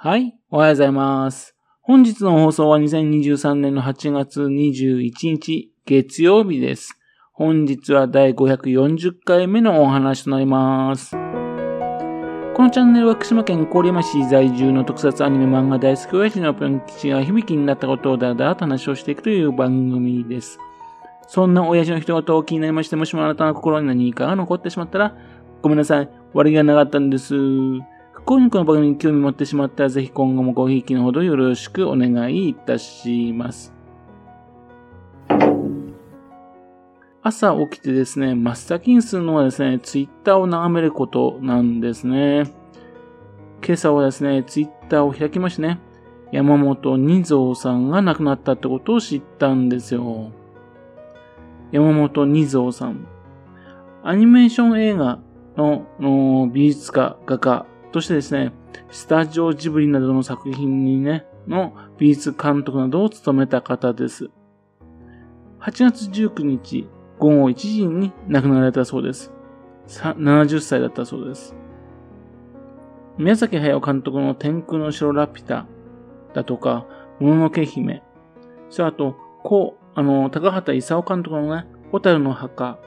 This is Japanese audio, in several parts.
はい、おはようございます。本日の放送は2023年の8月21日月曜日です。本日は第540回目のお話となります。このチャンネルは福島県郡山市在住の特撮アニメ漫画大好き親父のぴょん吉が響きになったことをだらだらと話をしていくという番組です。そんな親父の人事を気になりまして、もしもあなたの心に何かが残ってしまったら、ごめんなさい。悪気がなかったんです。不幸にこの番組に興味持ってしまったら、ぜひ今後もごひいきのほどよろしくお願いいたします。朝起きてですね、真っ先にするのはですね、ツイッターを眺めることなんですね。今朝はですね、ツイッターを開きましてね、山本二蔵さんが亡くなったってことを知ったんですよ。山本二蔵さん。アニメーション映画の美術家、画家としてですね、スタジオジブリなどの作品にね、の美術監督などを務めた方です。8月19日午後1時に亡くなられたそうです。70歳だったそうです。宮崎駿監督の天空の城ラピュタだとか、もののけ姫、それあと、こう、あの、高畑勲監督のね、ホタルの墓、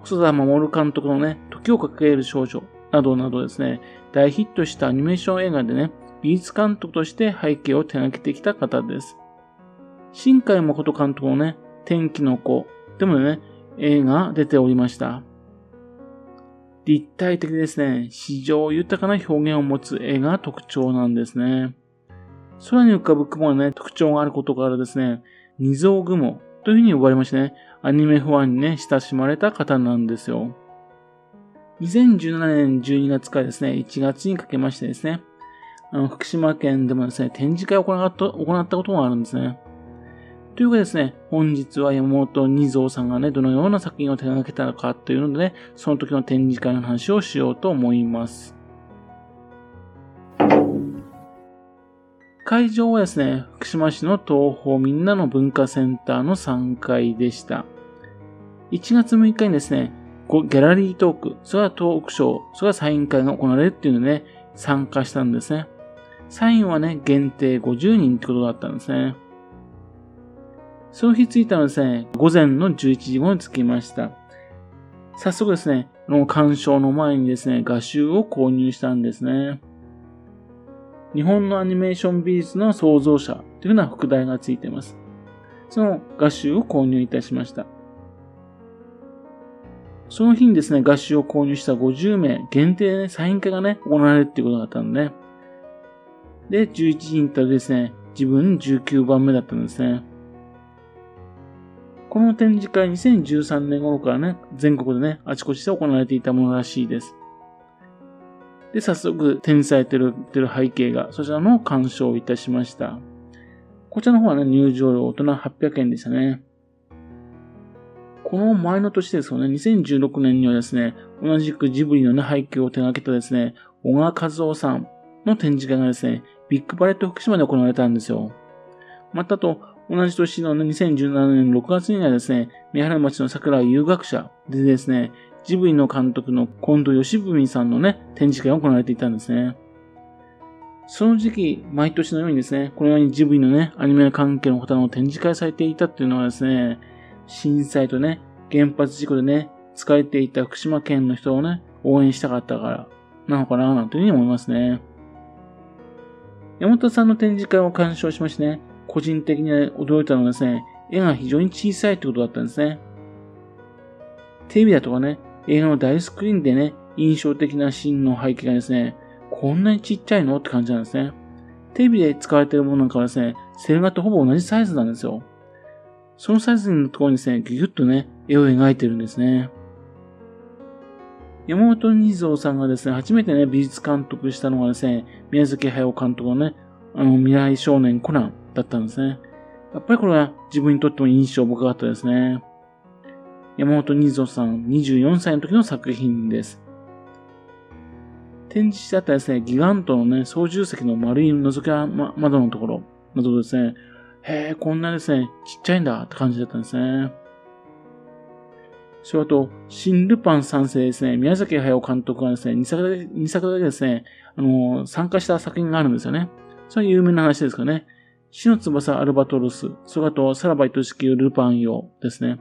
細田守監督のね、時をかける少女などなどですね、大ヒットしたアニメーション映画でね、美術監督として背景を手掛けてきた方です。新海誠監督のね、天気の子でもね、映画出ておりました。立体的ですね、非常豊かな表現を持つ絵が特徴なんですね。空に浮かぶ雲にね、特徴があることからですね、二蔵雲というふうに呼ばれましてね、アニメファンにね、親しまれた方なんですよ。2017年12月からですね、1月にかけましてですね、あの、福島県でもですね、展示会を行った行ったことがあるんですね。というわけでですね、本日は山本二蔵さんがね、どのような作品を手掛けたのかというのでね、その時の展示会の話をしようと思います。会場はですね、福島市の東方みんなの文化センターの3階でした。1月6日にですね、ギャラリートーク、それはトークショー、それはサイン会が行われるっていうので、ね、参加したんですね。サインはね、限定50人ってことだったんですね。その日着いたのですね、午前の11時頃に着きました。早速ですね、の鑑賞の前にですね、画集を購入したんですね。日本のアニメーション美術の創造者というような副題がついています。その画集を購入いたしました。その日にですね、画集を購入した50名限定で、ね、サイン会がね、行われるっていうことだったんでね。で、11時に行ったらですね、自分19番目だったんですね。この展示会2013年頃からね、全国でね、あちこちで行われていたものらしいです。で、早速展示されてるてる背景が、そちらの鑑賞いたしました。こちらの方はね、入場料大人800円でしたね。この前の年ですよね、2016年にはですね、同じくジブリのね、背景を手掛けたですね、小川和夫さんの展示会がですね、ビッグバレット福島で行われたんですよ。またと、同じ年の、ね、2017年6月にはですね、三原町の桜遊学者でですね、ジブリの監督の近藤義文さんのね、展示会が行われていたんですね。その時期、毎年のようにですね、このようにジブリのね、アニメ関係の方の展示会されていたっていうのはですね、震災とね、原発事故でね、疲れていた福島県の人をね、応援したかったから、なのかな、なんていうふうに思いますね。山本さんの展示会を鑑賞しましてね、個人的に驚いたのはですね、絵が非常に小さいってことだったんですね。テレビだとかね、映画の大スクリーンでね、印象的なシーンの背景がですね、こんなにちっちゃいのって感じなんですね。テレビで使われているものなんかはですね、セル画とほぼ同じサイズなんですよ。そのサイズのところにですね、ギュッとね、絵を描いてるんですね。山本二蔵さんがですね、初めてね、美術監督したのがですね、宮崎駿監督のね、あの、未来少年コナンだったんですね。やっぱりこれは自分にとっても印象深かったですね。山本二蔵さん24歳の時の作品です。展示してあったですね、ギガントのね、操縦席の丸い覗き窓のところなどですね、へえ、こんなですね、ちっちゃいんだって感じだったんですね。それと、新ルパン三世ですね、宮崎駿監督がですね、2作だけ ,2 作だけですね、あのー、参加した作品があるんですよね。それは有名な話ですかね。死の翼アルバトロス、それあとさらば愛しきルパン用ですね。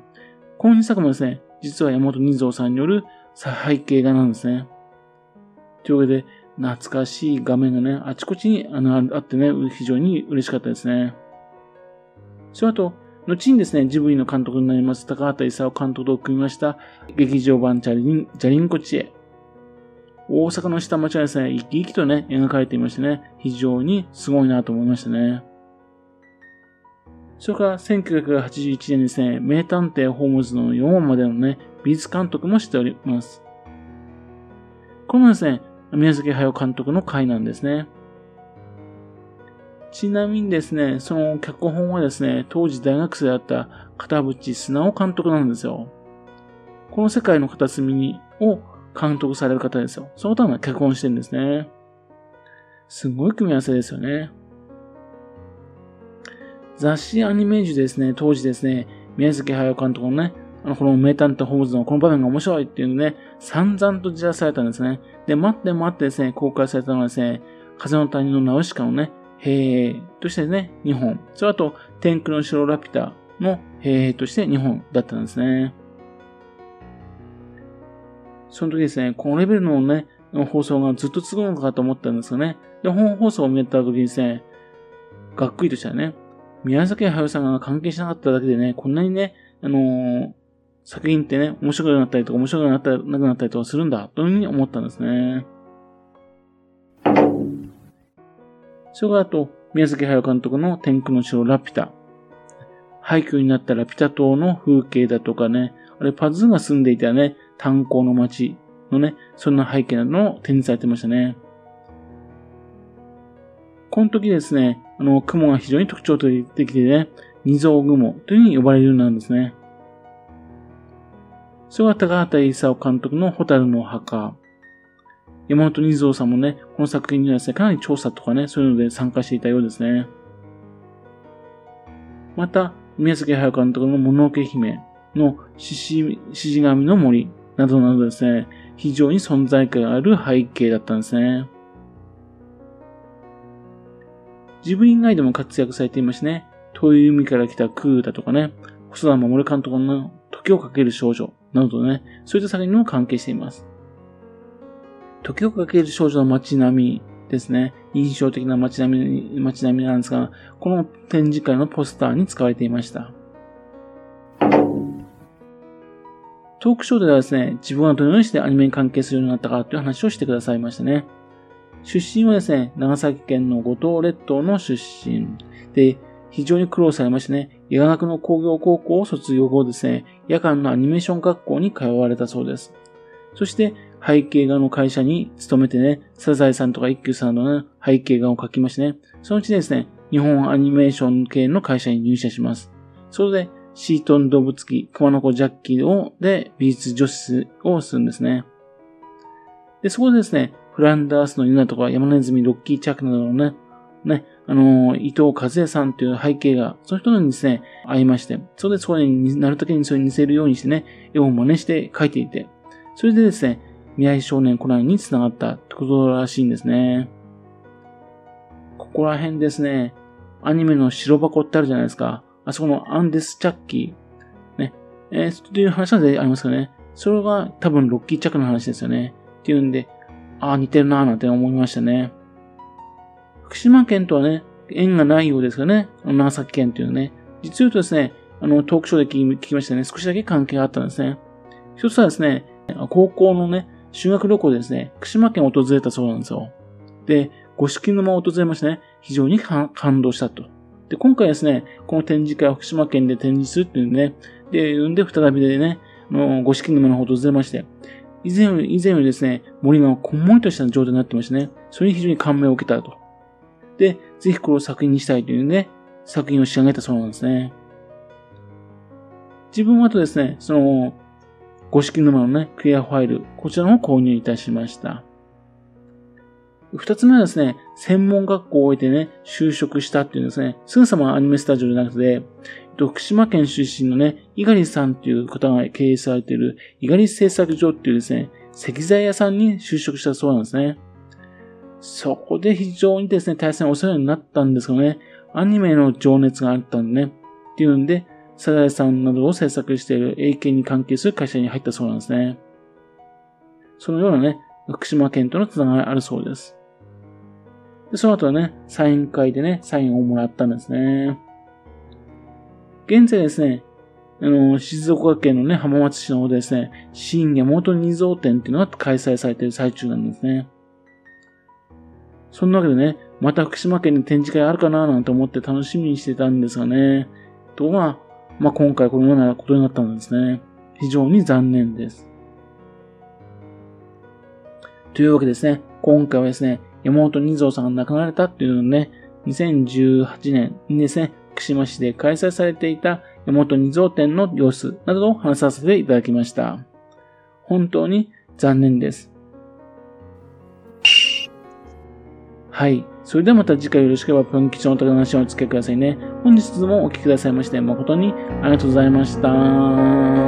この2作もですね、実は山本二蔵さんによる背景画なんですね。というわけで、懐かしい画面がね、あちこちにあのあってね、非常に嬉しかったですね。それあと、後にですね、ジブリの監督になります高畑勲監督と組みました劇場版ジャリン、ジャリンコ知恵。大阪の下町はですね、生き生きとね、描かれていましてね、非常にすごいなと思いましたね。それから1981年ですね、名探偵ホームズの4話までのね、美術監督もしております。このですね、宮崎駿監督の回なんですね。ちなみにですね、その脚本はですね、当時大学生だった片渕素直監督なんですよ。この世界の片隅にを監督される方ですよ。その方が脚本してるんですね。すごい組み合わせですよね。雑誌アニメージュですね、当時ですね、宮崎駿監督のね、あの、この名探偵ホームズのこの場面が面白いっていうのね、散々とじらされたんですね。で、待って待ってですね、公開されたのはですね、風の谷のナウシカのね、兵営としてね、日本。それあと、天空の城ラピュタの兵営として日本だったんですね。その時ですね、このレベルのね、放送がずっと続くのかと思ったんですよね。で、本放送を見た時にですね、がっくりとしたね、宮崎駿さんが関係しなかっただけでね、こんなにね、あのー、作品ってね、面白くなったりとか面白くなったなくなったりとかするんだ、というふうに思ったんですね。それからあと、宮崎駿監督の天空の城ラピュタ。廃墟になったラピュタ島の風景だとかね、あれパズーが住んでいたね、炭鉱の街のね、そんな背景などを展示されてましたね。この時ですね、あの、雲が非常に特徴的でね、二層雲というふうに呼ばれるようになるんですね。それは高畑勲監督のホタルの墓。山本二蔵さんもね、この作品にはですね、かなり調査とかね、そういうので参加していたようですね。また、宮崎駿監督の物置姫の獅子神の森などなどですね、非常に存在感がある背景だったんですね。ジブリ以外でも活躍されていましてね、遠い海から来たクーだとかね、細田守監督の時をかける少女などとね、そういった作品にも関係しています。時をかける少女の街並みですね。印象的な街並み、街並みなんですが、この展示会のポスターに使われていました。トークショーではですね、自分はどのようにしてアニメに関係するようになったかという話をしてくださいましたね。出身はですね、長崎県の五島列島の出身で、非常に苦労されましてね、夜学の工業高校を卒業後ですね、夜間のアニメーション学校に通われたそうです。そして、背景画の会社に勤めてね、サザエさんとか一休さんの、ね、背景画を描きましてね、そのうちですね、日本アニメーション系の会社に入社します。それで、シートン動物機、熊の子ジャッキーを、で、美術助手をするんですね。で、そこでですね、フランダースの犬とか山ネズミ、ロッキーチャックなどのね、ね、あの伊藤和也さんという背景が、その人にですね、会いまして、それでそこになるだけにそれに似せるようにしてね、絵を真似して描いていて、それでですね、未来少年コナンに繋がったってことらしいんですね。ここら辺ですね、アニメの白箱ってあるじゃないですか。あそこのアンデス・チャッキー、ね、えー、という話なんでありますかね。それが多分ロッキー・チャックの話ですよね。っていうんで、ああ、似てるなぁなんて思いましたね。福島県とはね、縁がないようですがね、長崎県というね、実を言うとですね、あの、トークショーで聞きましたね、少しだけ関係があったんですね。一つはですね、高校のね、修学旅行でですね、福島県を訪れたそうなんですよ。で、五色沼を訪れましてね、非常に感動したと。で、今回ですね、この展示会を福島県で展示するっていうね、で、んで再びでね、の五色沼の方を訪れまして、以前より、以前よりですね、森がこんもりとした状態になってましてね、それに非常に感銘を受けたと。で、ぜひこれを作品にしたいというね、作品を仕上げたそうなんですね。自分はとですね、その、五色沼のね、クリアファイル、こちらも購入いたしました。二つ目はですね、専門学校を終えてね、就職したっていうんですね、すぐさまアニメスタジオじゃなくて、福島県出身のね、猪狩さんっていう方が経営されている、猪狩製作所っていうですね、石材屋さんに就職したそうなんですね。そこで非常にですね、対戦お世話になったんですけどね、アニメの情熱があったんでね、っていうんで、サザエさんなどを制作している AK に関係する会社に入ったそうなんですね。そのようなね、福島県とのつながりあるそうです。で、その後はね、サイン会でね、サインをもらったんですね。現在ですね、あの、静岡県のね、浜松市の方でですね、新山本二蔵展っていうのが開催されている最中なんですね。そんなわけでね、また福島県に展示会あるかななんて思って楽しみにしてたんですがね、ところが、まあ、今回このようなことになったんですね。非常に残念です。というわけですね、今回はですね、山本二蔵さんが亡くなられたっていうのをね、2018年にですね、串間市で開催されていた山本二蔵展の様子などを話させていただきました。本当に残念です。はい。それではまた次回よろしければ、プン吉のお話をお付けくださいね。本日もお聴きくださいまして、誠にありがとうございました。